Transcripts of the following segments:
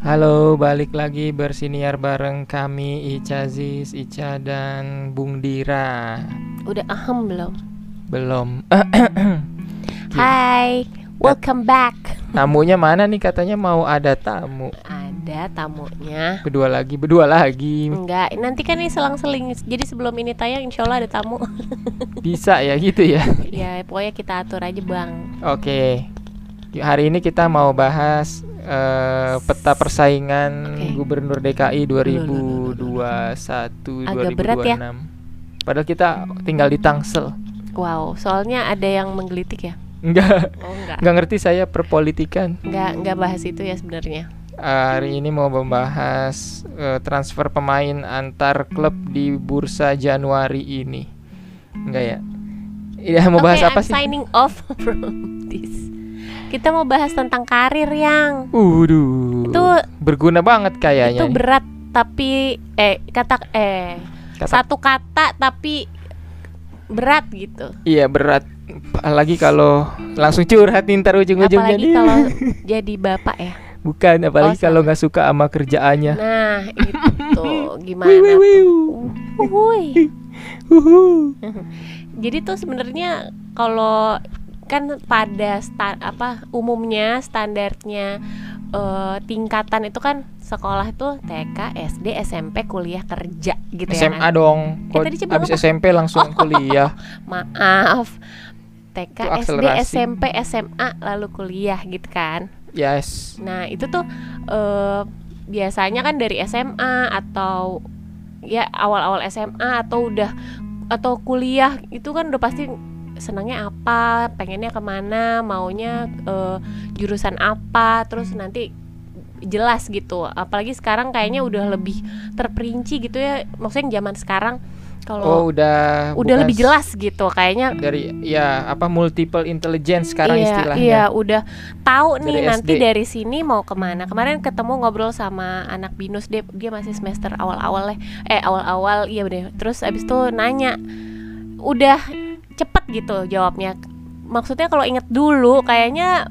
Halo, balik lagi bersiniar bareng kami Ica Ziz, Ica dan Bung Dira. Udah ahem belum? Belum. Hai, welcome back. Tamunya mana nih katanya mau ada tamu. Ada tamunya. Berdua lagi, berdua lagi. Enggak, nanti kan ini selang-seling. Jadi sebelum ini tayang insya Allah ada tamu. Bisa ya gitu ya. ya, pokoknya kita atur aja, Bang. Oke. Hari ini kita mau bahas eh, peta persaingan Oke. Gubernur DKI Loh, 2021 Agak berat ya. 2026. Padahal kita tinggal di Tangsel. Wow, soalnya ada yang menggelitik ya? Enggak, Oh, enggak. enggak ngerti saya perpolitikan. Enggak, enggak bahas itu ya sebenarnya. Hari ini mau membahas eh, transfer pemain antar klub di bursa Januari ini. Enggak ya? Iya, mau bahas Oke, apa I'm sih? signing off from this. Kita mau bahas tentang karir yang Waduh. Itu- berguna banget kayaknya. itu nih. berat tapi eh kata eh Kata- satu kata tapi berat gitu. Iya, berat. Apalagi kalau langsung curhat nih ntar ujung-ujungnya Apalagi kalau jadi bapak ya. Bukan, apalagi Oh, kalau nggak suka sama kerjaannya. Nah, itu gimana Wiu, wiu, tuh? wiu. Wuhui. Uhu. Jadi tuh sebenarnya kalau kan pada sta- apa umumnya standarnya eh, tingkatan itu kan sekolah itu TK, SD, SMP, kuliah, kerja gitu ya. SMA dong. Eh, tadi apa? SMP langsung kuliah. Maaf. TK, SD. SMP, SMA lalu kuliah gitu kan. Yes. Nah itu tuh eh, biasanya kan dari SMA atau ya awal-awal SMA atau udah atau kuliah itu kan udah pasti senangnya apa, pengennya ke mana, maunya eh, jurusan apa, terus nanti jelas gitu. Apalagi sekarang kayaknya udah lebih terperinci gitu ya. Maksudnya zaman sekarang Oh, kalau udah udah bukan lebih jelas gitu kayaknya dari ya apa multiple intelligence sekarang iya, istilahnya. Iya, udah tahu nih Dari nanti SD. dari sini mau ke mana. Kemarin ketemu ngobrol sama anak binus dia dia masih semester awal-awal eh awal-awal iya bener. Terus abis itu nanya, udah cepet gitu jawabnya. Maksudnya kalau inget dulu kayaknya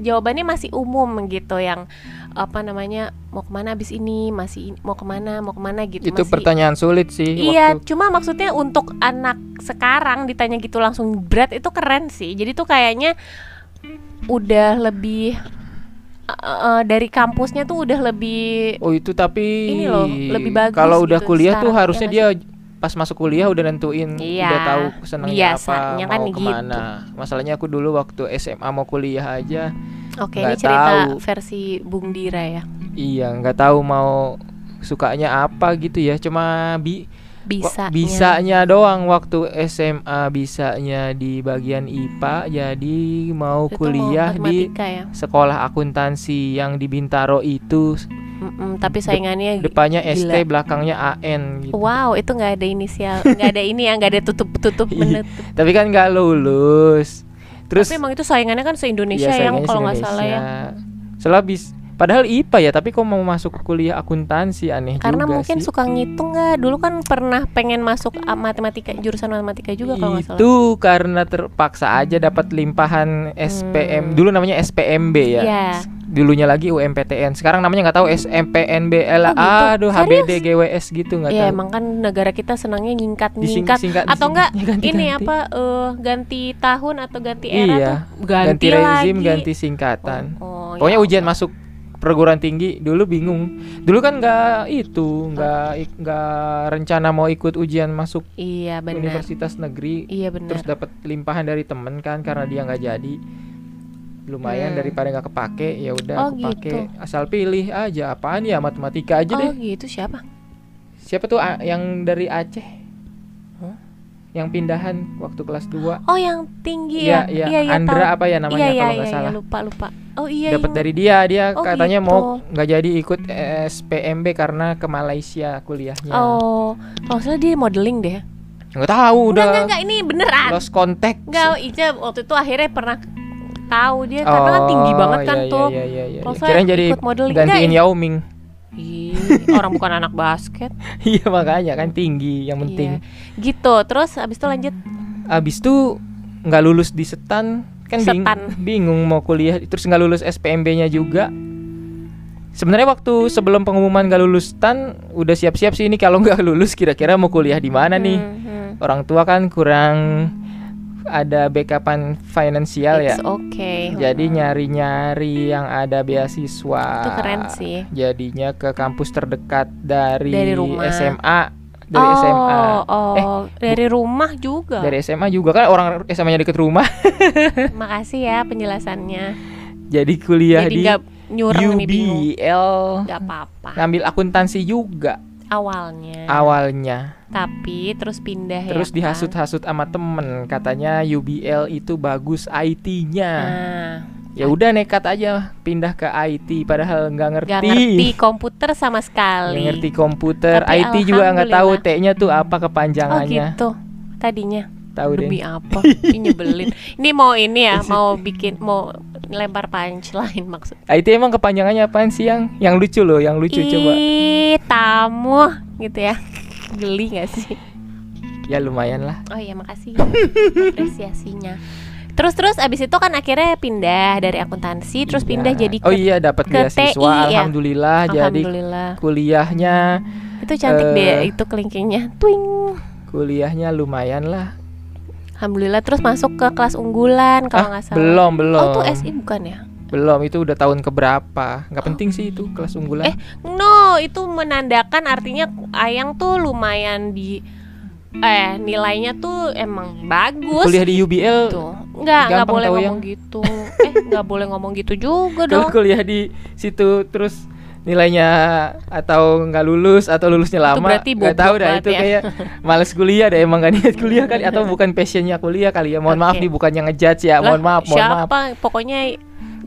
jawabannya masih umum gitu yang apa namanya mau ke mana abis ini masih in- mau ke mana mau ke mana gitu Itu masih pertanyaan sulit sih Iya, waktu cuma maksudnya untuk anak sekarang ditanya gitu langsung berat itu keren sih. Jadi tuh kayaknya udah lebih eh, dari kampusnya tuh udah lebih Oh itu tapi Ini loh, lebih bagus Kalau udah gitu kuliah tuh sekarang, harusnya ya dia pas masuk kuliah udah nentuin Iya, udah tahu senangnya apa biasanya kan mau gitu. ke mana. Masalahnya aku dulu waktu SMA mau kuliah aja Oke, ini cerita tahu. versi Bung Dira ya. iya nggak tahu mau sukanya apa gitu ya cuma bi Bisa. Bisanya doang waktu SMA bisanya di bagian IPA jadi mau kuliah di ya. sekolah akuntansi yang di Bintaro itu Mm-mm, tapi saingannya depannya ST gila. belakangnya AN gitu. Wow, itu nggak ada inisial, nggak ada ini ya, nggak ada tutup-tutup Iya. menutup. Tapi kan nggak lulus. Terus Tapi emang itu saingannya kan se-Indonesia iya, yang saingannya kalau nggak salah ya. Soalnya bis padahal IPA ya, tapi kok mau masuk kuliah akuntansi aneh Karena juga mungkin sih. suka ngitung nggak? Dulu kan pernah pengen masuk ah, matematika jurusan matematika juga kalau nggak salah. Itu karena terpaksa aja dapat limpahan SPM. Hmm. Dulu namanya SPMB ya. Iya. Dulunya lagi UMPTN. Sekarang namanya nggak tahu SMPNBL. Oh, gitu? Aduh, Serius? HBD GWS gitu nggak Ya tahu. emang kan negara kita senangnya nyingkat Dising- nyingkat singkat- atau enggak dising- ini apa eh, ganti tahun atau ganti era Iya, tuh ganti, ganti rezim, lagi. ganti singkatan. Oh, Pokoknya ya ujian Allah. masuk perguruan tinggi dulu bingung. Dulu kan nggak itu, nggak nggak rencana mau ikut ujian masuk Iya benar. universitas negeri. Iya benar. Terus dapat limpahan dari temen kan karena dia nggak jadi. Lumayan Hmm. daripada nggak kepake, ya udah Oh, aku pakai. gitu. Asal pilih aja apaan ya matematika aja Oh deh. gitu siapa? Siapa tuh A- yang dari Aceh? Hah? Yang pindahan waktu kelas 2 Oh yang tinggi Iya, ya? iya, Andra apa ya namanya iya, iya, kalau nggak iya, salah. Iya, lupa lupa. Oh iya. dapat ingat. dari dia dia Oh, katanya gitu. mau nggak jadi ikut SPMB karena ke Malaysia kuliahnya Oh, kalau nggak salah dia modeling deh. nggak tahu Enggak, udah enggak, enggak, ini beneran. lost contact Enggak, Ica waktu itu akhirnya pernah tahu dia karena kan tinggi banget kan iya, tuh. iya, iya, iya, iya. saya kirain jadi ikut modeling. gantiin Enggak, Yao Ming Ih, orang bukan anak basket. iya makanya kan tinggi yang penting Iya. Gitu. Terus abis itu lanjut abis itu nggak lulus di setan kan bing- Setan. bingung mau kuliah terus nggak lulus SPMB-nya juga sebenarnya waktu sebelum pengumuman gak lulus tan udah siap-siap sih ini kalau nggak lulus kira-kira mau kuliah di mana nih Hmm, hmm. orang tua kan kurang ada backupan finansial ya It's okay. jadi nyari-nyari yang ada beasiswa Itu keren sih. jadinya ke kampus terdekat dari, Dari rumah. SMA dari oh, SMA Oh, Eh, dari rumah juga. dari SMA juga kan orang SMA-nya deket rumah Makasih ya penjelasannya. jadi kuliah Jadi di nggak nyurang. UBL Gak apa-apa. ngambil akuntansi juga Awalnya. awalnya Tapi terus pindah terus ya. dihasut-hasut sama temen katanya UBL itu bagus IT-nya Nah, ya udah nekat aja pindah ke IT padahal nggak ngerti gak ngerti komputer sama sekali. ngerti komputer Tapi IT juga nggak tahu. T-nya tuh apa Oh kepanjangannya gitu. Tadinya tahu deh demi apa? Ini nyebelin. Ini mau ini ya, mau bikin mau lempar punchline maksud. IT emang kepanjangannya apaan sih yang yang lucu loh yang lucu coba Ih, tamu gitu ya. Geli gak sih? ya lumayan lah Oh iya makasih apresiasinya. Terus terus abis itu kan akhirnya pindah dari akuntansi terus Iya. pindah jadi ke oh iya dapat beasiswa TI ya? alhamdulillah jadi Alhamdulillah. kuliahnya Itu cantik eh, deh itu kelingkingnya. Twing. kuliahnya lumayan lah Alhamdulillah terus masuk ke kelas unggulan kalau Ah, nggak salah. belum belum Oh tuh SI bukan ya? belum itu udah tahun keberapa nggak penting sih itu kelas unggulan Eh, No, itu menandakan artinya Ayang tuh lumayan di eh nilainya tuh emang bagus. kuliah di UBL tuh. Enggak, enggak gampang boleh ngomong gitu. eh, enggak boleh ngomong gitu juga dong. kuliah di situ terus nilainya atau nggak lulus atau lulusnya lama berarti nggak tahu dah itu ya. kayak males kuliah deh emang gak niat kuliah kali atau bukan passionnya kuliah kali ya mohon maaf Oke. nih bukannya ngejudge ya Lah, mohon maaf mohon maaf siapa? Pokoknya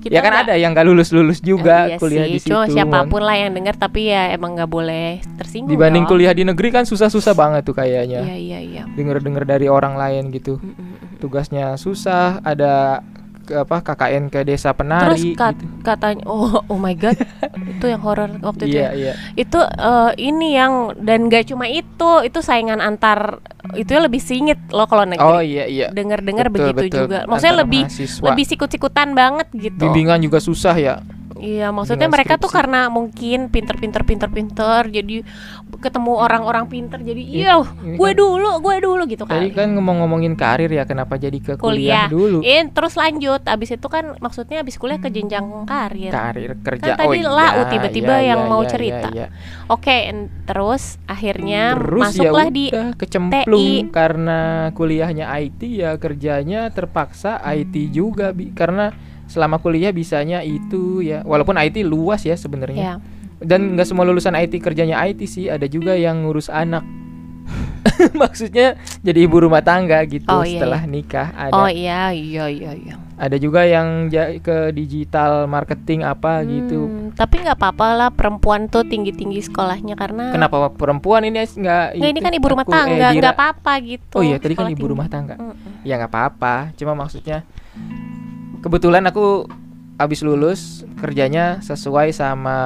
kita ya kan ada yang nggak lulus lulus juga Iya kuliah sih, di situ siapa pun lah yang dengar tapi ya emang nggak boleh tersinggung. dibanding dong. kuliah di negeri kan susah-susah banget tuh kayaknya Iya iya iya. denger-denger dari orang lain gitu mm, mm. tugasnya susah ada ke apa KKN ke desa Terus penari kat- gitu. katanya oh oh my god itu yang horor waktu itu. iya ya. iya Itu eh, ini yang dan gak cuma itu, itu saingan antar itu ya lebih singit loh kalau negeri. oh iya iya Dengar-dengar Betul, begitu betul. juga. Maksudnya Antar lebih mahasiswa. lebih sikut-sikutan banget gitu. bimbingan juga susah ya Iya, maksudnya Dengan mereka tuh karena mungkin pinter-pinter pinter-pinter jadi ketemu orang-orang pinter jadi iya ini gue kan- dulu, gue dulu gitu Tadi kali. kan ngomong-ngomongin karir ya, kenapa jadi ke Kuliah. kuliah, dulu? In, terus lanjut, abis itu kan maksudnya abis kuliah ke jenjang karir. Karir kerja. Kan tadi oh, lau iya, tiba-tiba iya, yang iya, mau iya, cerita. iya, iya. Oke, terus akhirnya Terus masuklah ya di kecemplung TI. karena kuliahnya IT ya kerjanya terpaksa IT juga Bi. karena selama kuliah bisanya itu ya walaupun IT luas ya sebenarnya ya. dan nggak semua lulusan IT kerjanya IT sih ada juga yang ngurus anak maksudnya jadi ibu rumah tangga gitu Oh, iya, setelah nikah ada Oh iya, iya, iya, iya. ada juga yang ja- ke digital marketing apa gitu Hmm, tapi nggak apa-apa lah perempuan tuh tinggi-tinggi sekolahnya karena kenapa perempuan ini nggak Nggak, ini kan ibu rumah Aku- eh, tangga, Dira- nggak apa-apa gitu. oh iya tadi kan ibu tinggi. rumah tangga Mm-mm. ya nggak apa-apa cuma maksudnya kebetulan aku abis lulus kerjanya sesuai sama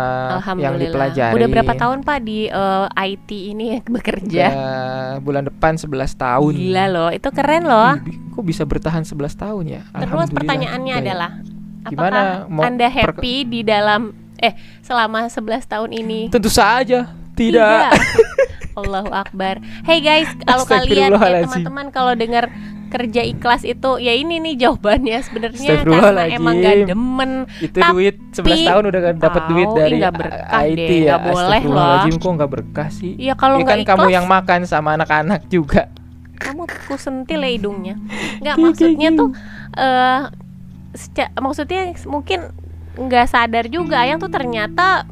yang dipelajari Udah berapa tahun Pak di eh, IT ini bekerja? Eh, bulan depan 11 tahun Gila loh, itu keren loh. Kok bisa bertahan 11 tahun ya Terus pertanyaannya juga ya. adalah, Gimana apakah Anda happy di dalam eh selama 11 tahun ini? tentu saja tidak, Allahu Akbar. Hey guys, kalau kalian ya teman-teman kalau dengar kerja ikhlas itu ya ini nih jawabannya sebenarnya. Karena Astagfirullahaladzim. emang gak demen itu duit 11 tahun udah dapat Tahu, duit dari nggak berkah IT deh, ya. nggak boleh loh. Kok nggak berkah sih? Ya kalau Ya kan kamu yang makan sama anak-anak juga. Kamu ku sentil ya hidungnya. Nggak maksudnya tuh eh seca- maksudnya mungkin nggak sadar juga ayang tuh ternyata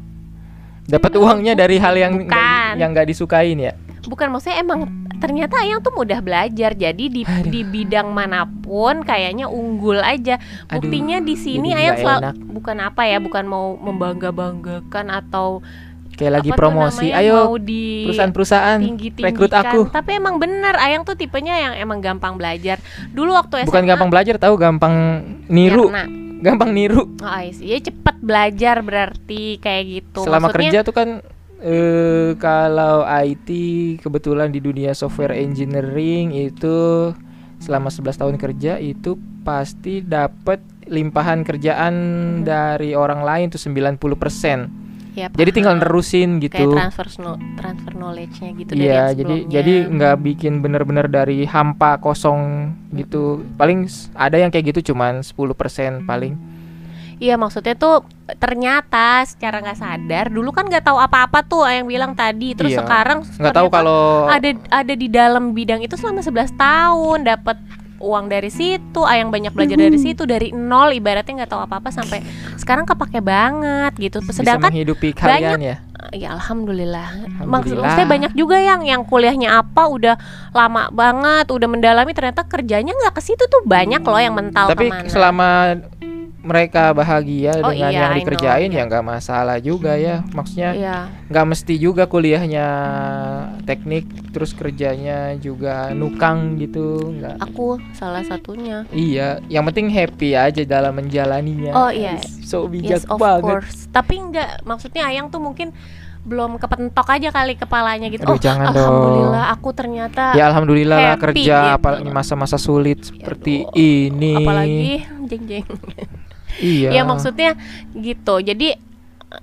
dapat uangnya dari hal yang Bukan. yang nggak disukain ya? Bukan maksudnya emang ternyata ayang tuh mudah belajar jadi di Aduh. di bidang mana pun kayaknya unggul aja Aduh, buktinya di sini ayang selalu enak. bukan apa ya bukan mau membangga banggakan atau kayak lagi apa promosi ayo mau di perusahaan-perusahaan rekrut aku tapi emang bener ayang tuh tipenya yang emang gampang belajar dulu waktu SMA bukan gampang belajar tahu gampang niru Mirna. gampang niru Oh, I see. Ya cepet belajar berarti kayak gitu. selama Maksudnya, kerja tuh kan eh kalau IT kebetulan di dunia software engineering itu selama 11 tahun kerja itu pasti dapat limpahan kerjaan dari orang lain tuh 90% Ya, jadi tinggal nerusin kayak gitu transfer no- transfer knowledge-nya gitu dari Iya, jadi jadi nggak bikin bener-bener dari hampa kosong gitu. Paling ada yang kayak gitu cuman 10% paling. Iya maksudnya tuh ternyata secara nggak sadar dulu kan nggak tahu apa-apa tuh yang bilang tadi terus Iya. sekarang Nggak tahu kalau ada ada di dalam bidang itu selama 11 tahun dapat uang dari situ, ayang banyak belajar dari situ dari nol ibaratnya nggak tahu apa-apa sampai sekarang kepake banget gitu. bisa Sedangkan menghidupi kalian ya. ya alhamdulillah. Maksud Alhamdulillah. maksudnya banyak juga yang yang kuliahnya apa udah lama banget, udah mendalami ternyata kerjanya nggak ke situ tuh banyak loh yang mental Tapi ke mana. selama mereka bahagia Oh dengan iya, yang I dikerjain ya nggak masalah juga ya. Maksudnya Iya. nggak mesti juga kuliahnya teknik terus kerjanya juga nukang gitu nggak. Aku salah satunya. Iya, yang penting happy aja dalam menjalaninya. Oh, iya. So bijak Yes, of banget. course. Tapi enggak, maksudnya Ayang tuh mungkin belum kepentok aja kali kepalanya gitu. Aduh, oh, jangan dong. alhamdulillah aku ternyata Ya alhamdulillah lah happy kerja gitu. apalagi masa-masa sulit seperti Aduh, ini. apalagi jeng-jeng. Iya. Ya maksudnya gitu. Jadi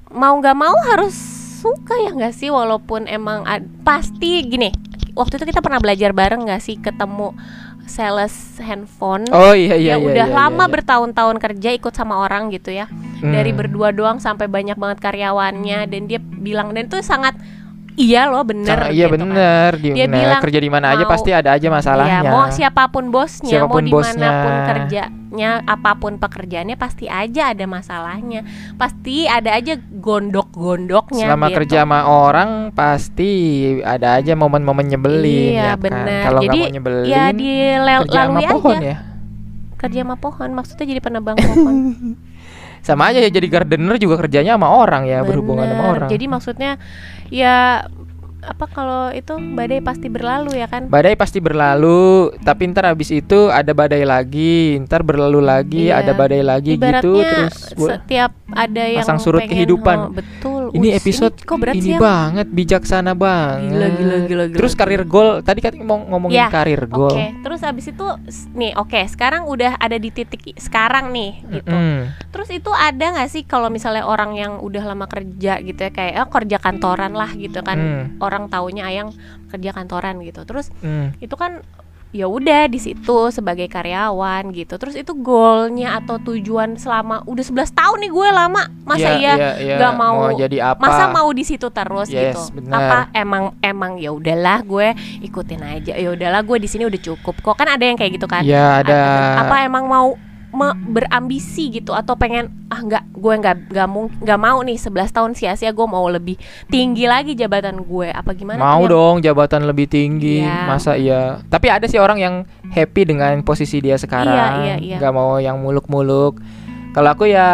mau nggak mau harus suka ya nggak sih walaupun emang ad- pasti gini. Waktu itu kita pernah belajar bareng nggak sih ketemu sales handphone Oh iya iya ya iya. udah iya, lama iya. bertahun-tahun kerja ikut sama orang gitu ya. Hmm. dari berdua doang sampai banyak banget karyawannya dan dia bilang dan itu sangat iya loh bener iya gitu kan. bener di Dia bilang kerja di mana aja pasti ada aja masalahnya. Iya, mau siapa pun bosnya, Siapa pun mau bosnya. di mana pun kerjanya, apa pun pekerjaannya pasti aja ada masalahnya, pasti ada aja gondok-gondoknya. Selama gitu. kerja sama orang pasti ada aja momen-momen nyebelin Iya, ya kan. bener. Kalau nggak Jadi, mau nyebelin ya dilalui kerja sama aja. pohon ya. Kerja sama pohon, maksudnya jadi penebang pohon. Sama aja ya jadi gardener juga kerjanya sama orang ya, berhubungan sama Bener. orang. Jadi maksudnya ya apa kalau itu badai pasti berlalu ya kan? Badai pasti berlalu, tapi ntar habis itu ada badai lagi, ntar berlalu lagi, Iya. ada badai lagi gitu Ibaratnya terus. bu- setiap ada yang pasang surut pengen, kehidupan. oh, betul. Ini Ush, episode kok berat ini sih banget, bijaksana banget. Gila, gila, gila, gila. Terus karir goal, tadi kan mau ngomongin Ya, karir Oke, goal. terus abis itu s- nih, oke, sekarang udah ada di titik sekarang nih, gitu. Mm. Terus itu ada nggak sih kalau misalnya orang yang udah lama kerja gitu ya, kayak oh, kerja kantoran lah gitu kan, Hmm. orang taunya ayang kerja kantoran gitu. Terus Mm. itu kan ya udah di situ sebagai karyawan gitu. Terus itu goalnya atau tujuan selama udah 11 tahun nih gue lama, masa iya? iya, nggak mau- jadi apa? masa mau di situ terus Yes, gitu benar. apa emang emang ya udahlah gue ikutin aja ya udahlah gue di sini udah cukup kok kan ada yang kayak gitu kan Ya ada. apa emang mau me- berambisi gitu atau pengen ah nggak gue nggak nggak mung- nggak mau nih 11 tahun sia-sia gue mau lebih tinggi lagi jabatan gue apa gimana mau yang- dong jabatan lebih tinggi, Iya. masa iya? Tapi ada sih orang yang happy dengan posisi dia sekarang, iya, iya. nggak mau yang muluk-muluk. Kalau aku ya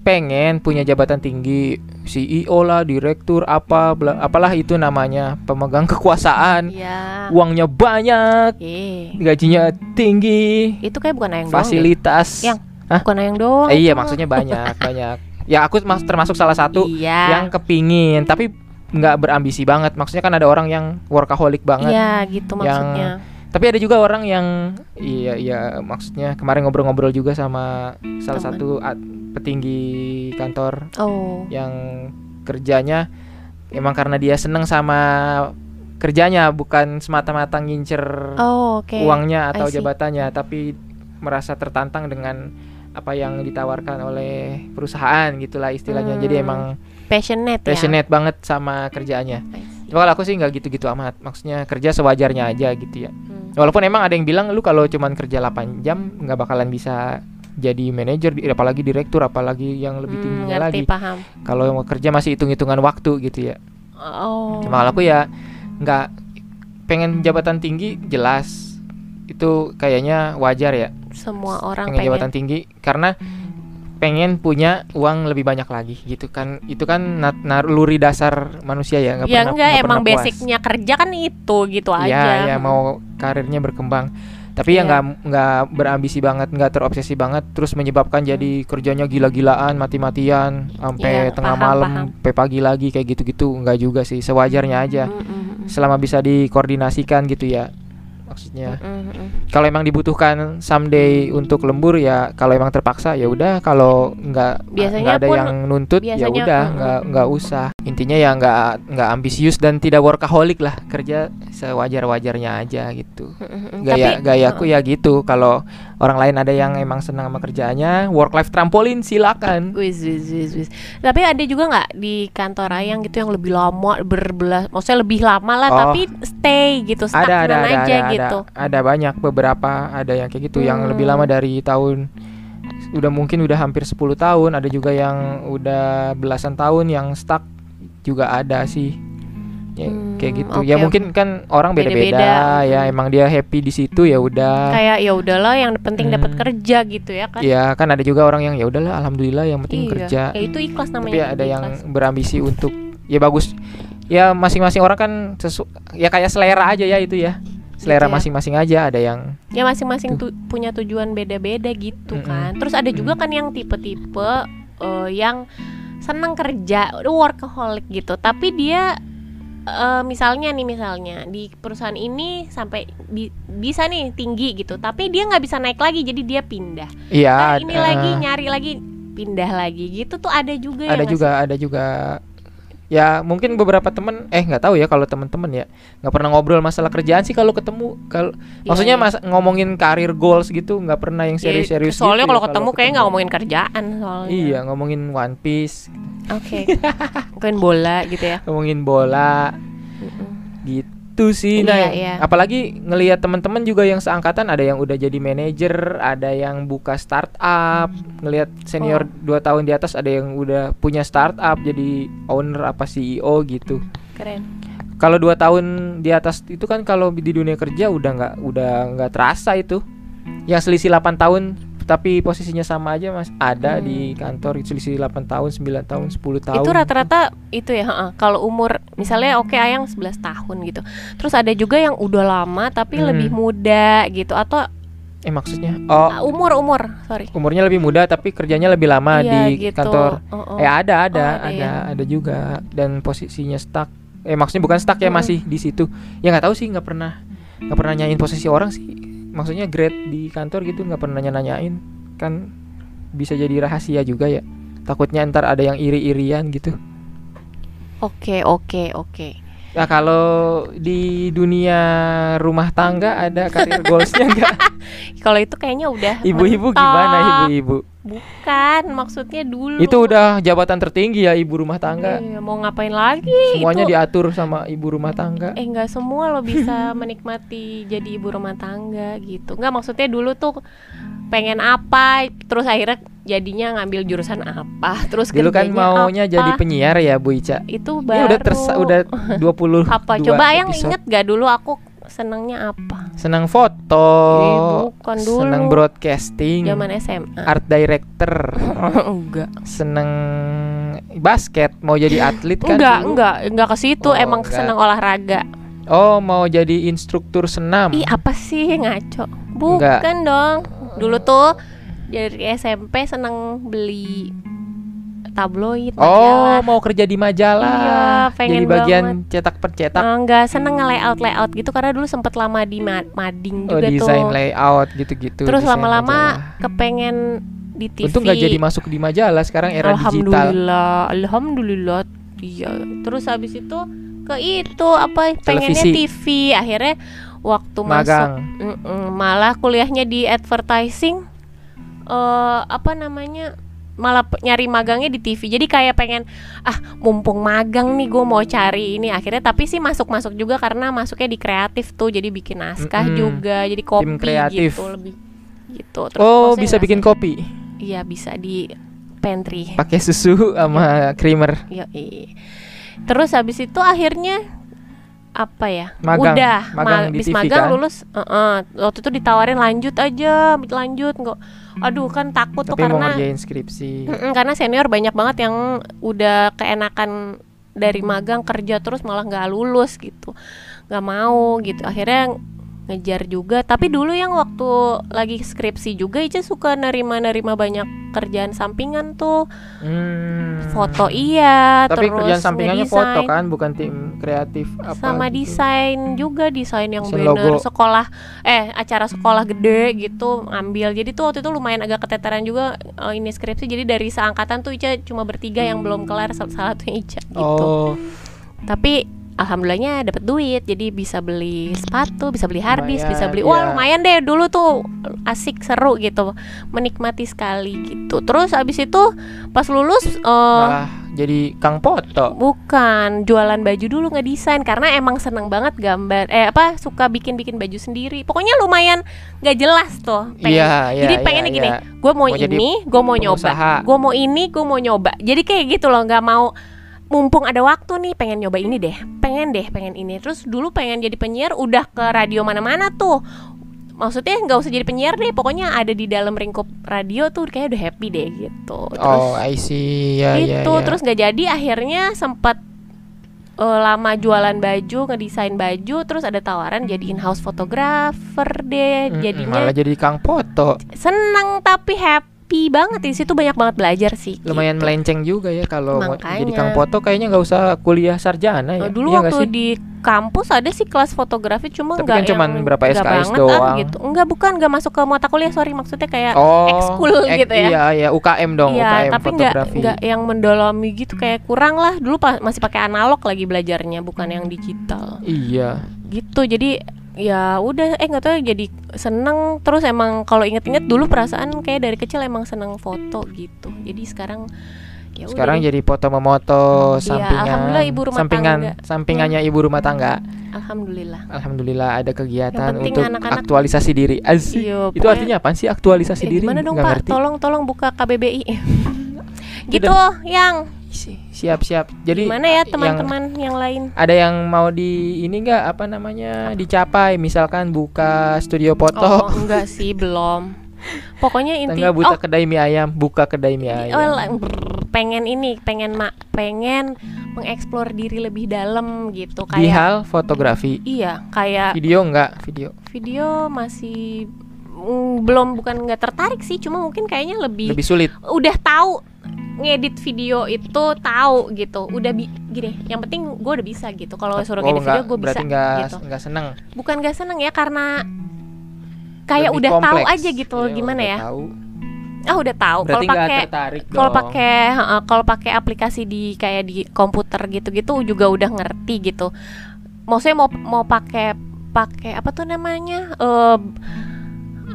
pengen punya jabatan tinggi, CEO lah, direktur apa, bla- apalah itu namanya, pemegang kekuasaan, Iya. uangnya banyak, Eh, gajinya tinggi, itu kayak bukan ayang doang deh. fasilitas. Yang Hah? bukan ayang doang Eh, iya itu. maksudnya banyak banyak. Ya aku mas- termasuk salah satu iya yang kepingin, tapi nggak berambisi banget. Maksudnya kan ada orang yang workaholic banget. iya gitu yang- maksudnya Tapi ada juga orang yang iya iya maksudnya kemarin ngobrol-ngobrol juga sama salah Teman. satu at- petinggi kantor oh yang kerjanya emang karena dia seneng sama kerjanya bukan semata-mata ngincer oh oke uangnya atau jabatannya tapi merasa tertantang dengan apa yang ditawarkan oleh perusahaan gitulah istilahnya. Jadi Hmm. emang passionate, passionate banget sama kerjaannya. ya. Cuma kalau aku sih nggak gitu-gitu amat. Maksudnya kerja sewajarnya aja gitu ya. Hmm. Walaupun emang ada yang bilang lu kalau cuman kerja 8 jam nggak bakalan bisa jadi manajer apalagi direktur apalagi yang lebih Hmm, tingginya ngerti lagi. paham. Kalau mau kerja masih hitung-hitungan waktu gitu ya. oh. Cuma kalau aku ya nggak pengen jabatan tinggi jelas. Itu kayaknya wajar ya. Semua orang pengen pengen, jabatan tinggi karena pengen punya uang lebih banyak lagi gitu kan itu kan nat- naluri dasar manusia ya nggak ya pernah enggak nggak emang pernah puas. basicnya kerja kan itu gitu aja Iya, ya mau karirnya berkembang. Tapi ya Iya. nggak nggak berambisi banget, nggak terobsesi banget, terus menyebabkan jadi kerjanya gila-gilaan, mati-matian, sampai Iya, tengah paham, malam, sampai pagi lagi kayak gitu-gitu, nggak juga sih, sewajarnya aja. Mm, mm, mm. Selama bisa dikoordinasikan gitu ya. Maksudnya. Mm, mm. kalau emang dibutuhkan someday untuk lembur ya kalau emang terpaksa ya udah. Kalau nggak nggak ada pun- yang nuntut ya udah nggak mm, nggak usah. Intinya ya nggak nggak ambisius dan tidak workaholic lah. Kerja sewajar wajarnya aja gitu. Mm, mm, mm. gaya Tapi, gayaku uh, ya gitu. Kalau orang lain ada yang emang senang sama kerjaannya work life trampolin silakan Wis, wis, wis, wis. Tapi ada juga nggak di kantor Ayang gitu yang lebih lama berbelas, maksudnya lebih lama lah, Oh. tapi stay gitu, ada ada ada aja ada, gitu. ada ada banyak beberapa ada yang kayak gitu yang Hmm. lebih lama dari tahun udah mungkin udah hampir 10 tahun ada juga yang udah belasan tahun yang stuck juga ada sih ya, Hmm, kayak gitu oke, ya mungkin kan orang beda-beda ya hmm. emang dia happy di situ ya udah Kayak ya udahlah, yang penting dapat Hmm. kerja gitu ya kan? ya kan ada juga orang yang ya udahlah alhamdulillah yang penting Iya, kerja Ya itu ikhlas namanya. tapi ada juga yang ikhlas. berambisi untuk ya bagus ya masing-masing orang kan sesu ya kayak selera aja ya itu ya selera Gitu ya. masing-masing aja ada yang ya masing-masing tu- punya tujuan beda-beda gitu Mm-mm. kan. Terus ada juga kan yang tipe-tipe eh, yang senang kerja, workaholic gitu, tapi dia eh, misalnya nih misalnya di perusahaan ini sampai bi- bisa nih tinggi gitu, tapi dia nggak bisa naik lagi, jadi dia pindah. iya Nah, ini ada- lagi nyari lagi pindah lagi. Gitu tuh ada juga ya ada nggak juga ada juga ya mungkin beberapa temen eh nggak tahu ya kalau temen-temen ya nggak pernah ngobrol masalah kerjaan sih kalau ketemu. Kalau sih? maksudnya Iya, mas ngomongin karir goals gitu nggak pernah yang iya. serius-serius soalnya gitu kalau ya ketemu kayak nggak ngomongin kerjaan soalnya. Iya ngomongin One Piece. Oke. Mungkin bola gitu ya. Ngomongin bola. Mm-mm. gitu sih. Nah Iya, iya. apalagi ngelihat teman-teman juga yang seangkatan ada yang udah jadi manajer ada yang buka startup ngelihat senior Oh. 2 tahun di atas ada yang udah punya startup jadi owner apa CEO gitu. Keren. Kalau dua tahun di atas itu kan kalau di dunia kerja udah nggak udah nggak terasa itu. Yang selisih 8 tahun tapi posisinya sama aja mas ada Hmm. di kantor itu selisih 8 tahun 9 tahun 10 tahun Itu rata-rata itu ya, kalau umur misalnya oke Ayang 11 tahun gitu. Terus ada juga yang udah lama tapi Hmm. lebih muda gitu atau eh maksudnya oh ah, umur-umur, sorry. umurnya lebih muda tapi kerjanya lebih lama Iya, di gitu. kantor Oh, oh. eh ada ada Oh, ada ada ada, ya. juga dan posisinya stuck eh maksudnya bukan stuck ya Mm-mm. masih di situ ya nggak tahu sih nggak pernah nggak pernah nanyain posisi orang sih maksudnya grade di kantor gitu nggak pernah nanya nanyain kan bisa jadi rahasia juga ya takutnya ntar ada yang iri-irian gitu Oke, oke, oke. Nah kalau di dunia rumah tangga ada karir goalsnya nggak? Kalau itu kayaknya udah Ibu-ibu gimana ibu-ibu? Bukan, maksudnya dulu. Itu udah jabatan tertinggi ya ibu rumah tangga. Iya, mau ngapain lagi? Semuanya itu diatur sama ibu rumah tangga. eh nggak semua lo bisa menikmati jadi ibu rumah tangga gitu nggak maksudnya dulu tuh pengen apa terus akhirnya jadinya ngambil jurusan apa terus Dulu kan maunya apa. jadi penyiar ya Bu Ica. itu baru udah tersa udah 20 apa coba yang inget gak dulu aku senengnya apa Senang foto. Bukan dulu. Senang broadcasting. zaman SMA Art director. enggak Seneng basket, mau jadi atlet kan? enggak dulu? enggak enggak ke situ Oh, emang enggak. seneng olahraga Oh, mau jadi instruktur senam. ih apa sih ngaco Enggak. bukan dong dulu tuh dari SMP seneng beli tabloid Oh, majalah. mau kerja di majalah. Iya, pengen jadi bagian banget. cetak pencetak. Eh, Enggak seneng nge-layout layout gitu karena dulu sempet lama di ma- mading Oh, juga desain tuh. layout gitu-gitu. Terus lama-lama kepengen di TV. Untung nggak jadi masuk di majalah sekarang era digital. Alhamdulillah, alhamdulillah. Iya. Terus habis itu ke itu apa pengennya Televisi. TV. Akhirnya waktu masuk Magang. Mm-mm, malah kuliahnya di advertising eh apa namanya? Malah nyari magangnya di TV jadi kayak pengen ah mumpung magang nih gue mau cari ini akhirnya tapi sih masuk masuk juga karena masuknya di kreatif tuh jadi bikin naskah Mm-mm. juga jadi kopi kreatif. gitu lebih gitu Terus Oh, bisa bikin kopi. iya bisa di pantry Pakai susu sama creamer. Yoi. Terus habis itu akhirnya apa ya? Magang. Udah, Magang ma- TV magang kan? lulus, Heeh. waktu itu ditawarin lanjut aja, lanjut nggak. Aduh kan takut tuh Tapi mau karena ngerjain skripsi. Mm-mm, karena senior banyak banget yang udah keenakan dari magang kerja terus malah nggak lulus gitu, nggak mau gitu. Akhirnya ngejar juga. Tapi dulu yang waktu lagi skripsi juga Ica suka nerima-nerima banyak kerjaan sampingan tuh. Hmm. foto iya Tapi terus kerjaan sampingannya foto kan, bukan tim kreatif apa sama gitu. desain juga desain yang banner logo. sekolah eh acara sekolah gede gitu ngambil. Jadi tuh waktu itu lumayan agak keteteran juga eh, ini skripsi. Jadi dari seangkatan tuh Ica cuma bertiga yang belum kelar sal- salah satunya Ica gitu. Oh, tapi alhamdulillahnya dapat duit jadi bisa beli sepatu bisa beli harddisk bisa beli wah iya. lumayan deh dulu tuh asik seru gitu menikmati sekali gitu terus abis itu pas lulus eh, malah jadi kang foto. bukan jualan baju dulu nggak desain karena emang seneng banget gambar eh apa suka bikin bikin baju sendiri pokoknya lumayan nggak jelas tuh pengen Iya, iya. jadi iya, pengennya gini, iya. gue mau, Mau ini, gue mau nyoba, gue mau ini, gue mau nyoba. Jadi kayak gitu loh, nggak mau mumpung ada waktu nih, pengen nyoba ini deh, pengen deh, pengen ini. Terus dulu pengen jadi penyiar, udah ke radio mana-mana tuh. Maksudnya nggak usah jadi penyiar deh, pokoknya ada di dalam lingkup radio tuh kayak udah happy deh gitu. Terus Oh, I see. Ya, ya, gitu, ya. terus nggak jadi, akhirnya sempat eh, lama jualan baju, ngedesain baju, terus ada tawaran jadi in-house photographer deh, jadinya malah jadi kang foto. seneng tapi happy banget di situ banyak banget belajar sih Lumayan gitu. melenceng juga ya kalau jadi kang foto kayaknya nggak usah kuliah sarjana ya. Eh, dulu Iya nggak waktu di kampus ada sih kelas fotografi cuma nggak kan cuman yang- berapa nggak SKS ah, doang. gitu enggak bukan nggak masuk ke mata kuliah sorry maksudnya kayak Oh, ekskul ek- gitu ya. Iya, iya, UKM dong, Iya, UKM tapi nggak fotografi. nggak yang mendalami gitu kayak kurang lah. Dulu pa- masih pakai analog lagi belajarnya, bukan yang digital. Iya. Gitu. Jadi ya udah eh nggak tahu jadi seneng terus emang kalau inget-inget dulu perasaan kayak dari kecil emang seneng foto gitu. Jadi sekarang ya udah Sekarang deh. jadi foto memoto Iya, sampingan. alhamdulillah ibu rumah sampingan tangga. sampingannya ibu rumah tangga. alhamdulillah. Alhamdulillah ada kegiatan untuk anak-anak- aktualisasi diri. Asik. Iya, Itu pokoknya- artinya apa sih aktualisasi Eh, diri? gimana dong Nggak Pak? ngerti. Tolong tolong buka KBBI. gitu, Udah. yang Si- Siap-siap. Jadi gimana ya yang- teman-teman yang, lain? ada yang mau di ini enggak apa namanya? Dicapai? Misalkan buka studio Oh, foto enggak sih, belum. Pokoknya inti enggak buta oh, kedai mie ayam buka kedai mie oh, ayam. brr, pengen ini, pengen mak, pengen mengeksplor diri lebih dalam gitu di kayak hal fotografi. Iya, kayak video enggak video. Video masih mm, belum bukan nggak tertarik sih, cuma mungkin kayaknya lebih, lebih sulit. Udah tahu ngedit video itu tahu gitu. Udah bi gini yang penting gue udah bisa gitu. Kalau suruh Oh, ngedit enggak, video gue bisa enggak gitu. enggak seneng? Bukan gak seneng ya karena kayak Lebih udah tahu aja gitu Iya, gimana ya? tahu. ah udah tahu. Kalau pakai kalau pakai heeh, kalau pakai aplikasi di kayak di komputer gitu-gitu juga udah ngerti gitu. Maksudnya mau mau pakai pakai apa tuh namanya eh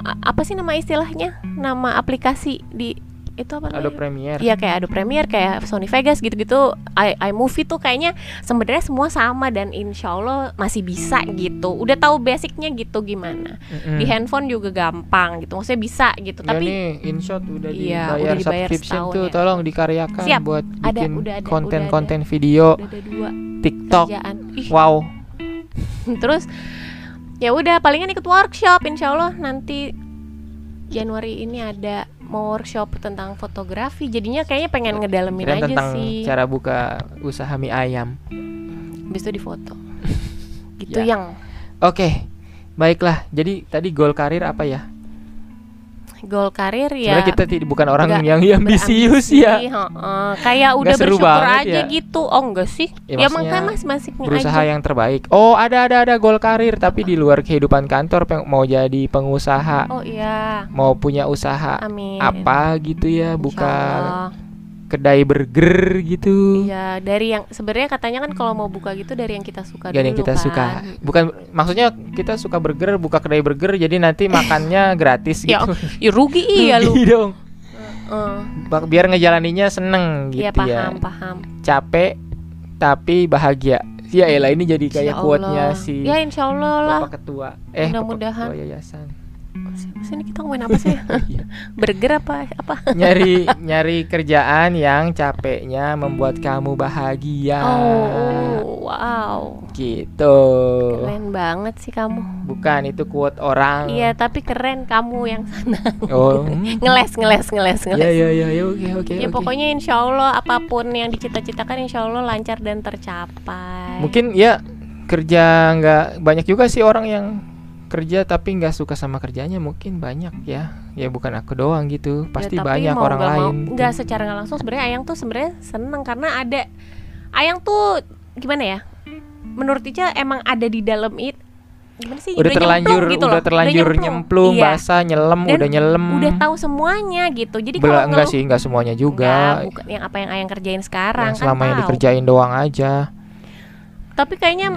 a- apa sih nama istilahnya? Nama aplikasi di itu apa namanya Adobe Premiere Iya kayak Adobe Premiere, kayak Sony Vegas gitu-gitu, i iMovie tuh kayaknya sebenarnya semua sama dan insya Allah masih bisa gitu. Udah tahu basicnya gitu gimana. Mm-mm. Di handphone juga gampang gitu, maksudnya bisa gitu. Ya Tapi nih, InShot udah Iya, dibayar udah dibayar subscription setahun tuh, ya. tolong dikaryakan Siap, buat ada, bikin konten-konten video, udah ada dua TikTok. Wow, terus ya udah palingan ikut workshop insya Allah nanti Januari ini ada mau workshop tentang fotografi jadinya kayaknya pengen ngedalemin aja tentang sih cara buka usaha mie ayam. habis itu difoto gitu Ya. yang Oke, baiklah. Jadi tadi goal karir apa ya? Goal karir ya Sebenarnya kita tidak bukan orang nggak yang ambisius ya. kayak udah seru bersyukur aja ya. gitu oh enggak sih Ya, ya, makanya mas masih Berusaha aja. yang terbaik. Oh, ada ada ada goal karir tapi di luar kehidupan kantor peng- mau jadi pengusaha, oh iya mau punya usaha amin apa gitu ya, Insya buka Allah. Kedai burger gitu. Iya, dari yang sebenarnya katanya kan kalau mau buka gitu dari yang kita suka yang dulu kita kan. suka. Bukan maksudnya kita suka burger, buka kedai burger jadi nanti makannya gratis Ya, gitu. ya rugi iya lu. Rugi dong. Ba- Biar ngejalaninnya seneng Iya gitu paham, ya. paham. Capek tapi bahagia. Ya elah ini jadi kayak quote-nya Allah. si Ya insya Allah lah. Bapak ketua. Eh, Mudah-mudahan. ketua yayasan. Siapa sih ini kita ngomongin apa sih? Iya. Burger apa? Apa? nyari nyari kerjaan yang capeknya membuat kamu bahagia. Oh, wow. Gitu. Keren banget sih kamu. Bukan itu quote orang. Iya, tapi keren kamu yang sana. Oh. hmm. ngeles, ngeles, ngeles, ngeles. Ya ya ya ya oke oke Ya pokoknya insya Allah apa pun yang dicita-citakan insya Allah lancar dan tercapai. Mungkin ya kerja nggak banyak juga sih orang yang kerja tapi nggak suka sama kerjanya mungkin banyak ya ya bukan aku doang gitu pasti Ya, banyak orang mau- lain gitu. nggak secara nggak langsung sebenarnya Ayang tuh sebenarnya seneng karena ada Ayang tuh gimana ya menurut Ica emang ada di dalam it gimana sih udah terlanjur nyemplung gitu udah loh. terlanjur nyemplung, Iya. basah nyelem Dan udah nyelem udah tahu semuanya gitu jadi Bela- kalau enggak sih enggak semuanya juga Enggak, bukan yang apa yang Ayang kerjain sekarang yang kan selama yang tahu. dikerjain doang aja tapi kayaknya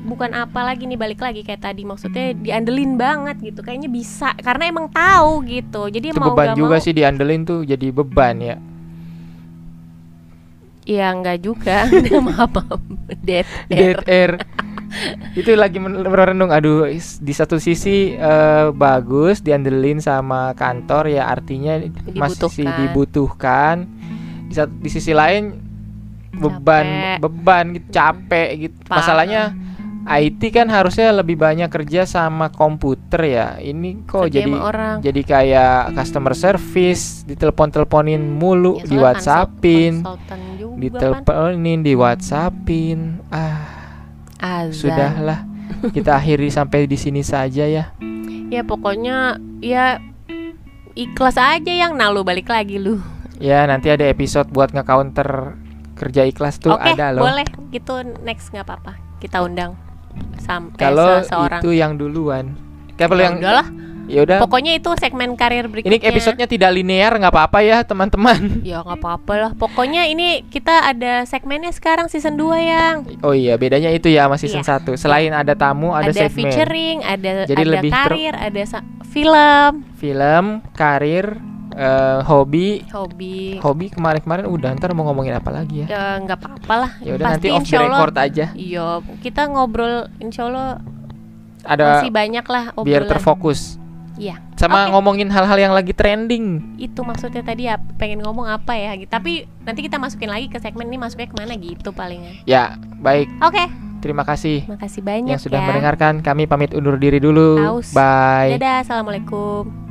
bukan apa lagi nih balik lagi kayak tadi maksudnya diandelin banget gitu kayaknya bisa karena emang tahu gitu jadi itu mau beban juga mau sih diandelin tuh jadi beban ya ya enggak juga maaf maaf dead dead air itu lagi merenung aduh di satu sisi eh, bagus diandelin sama kantor ya artinya masih Dibutuhkan. dibutuhkan di, sat- di sisi lain beban Capek. beban gitu capek gitu Parah. masalahnya IT kan harusnya lebih banyak kerja sama komputer ya. Ini kok Kerja jadi orang. jadi kayak customer service ditelepon-teleponin mulu Ya, di WhatsAppin juga kan. diteleponin di WhatsAppin ah Azan. sudahlah. Kita akhiri sampai di sini saja ya. Ya pokoknya ya ikhlas aja yang nah lu balik lagi lu. Ya nanti ada episode buat nge-counter kerja ikhlas tuh oke ada loh. boleh. Gitu next nggak apa-apa. Kita undang sampai kalau seseorang. itu yang duluan. Kayak Ya yang udahlah. Ya udah. Pokoknya itu segmen karir berikutnya. ini episodenya tidak linear nggak apa-apa ya teman-teman. Ya nggak apa-apa lah. Pokoknya ini kita ada segmennya sekarang season 2 yang oh iya bedanya itu ya sama season Iya. 1 selain ada tamu ada, ada, segmen. featuring ada Jadi ada lebih karir ada film. Film karir eh, hobi. Hobi. Hobi kemarin-kemarin udah ntar mau ngomongin apa lagi ya? Ya nggak apa-apa lah. Ya udah nanti off the Allah- record aja. Iya kita ngobrol insya Allah ada masih banyak lah biar obrolan. terfokus. Iya. sama Oke. ngomongin hal-hal yang lagi trending. Itu maksudnya tadi ya pengen ngomong apa ya gitu. tapi nanti kita masukin lagi ke segmen ini masuknya ke mana gitu palingan ya baik. Oke. Terima kasih makasih banyak yang sudah ya. mendengarkan. Kami pamit undur diri dulu. Aus. bye. Dadah assalamualaikum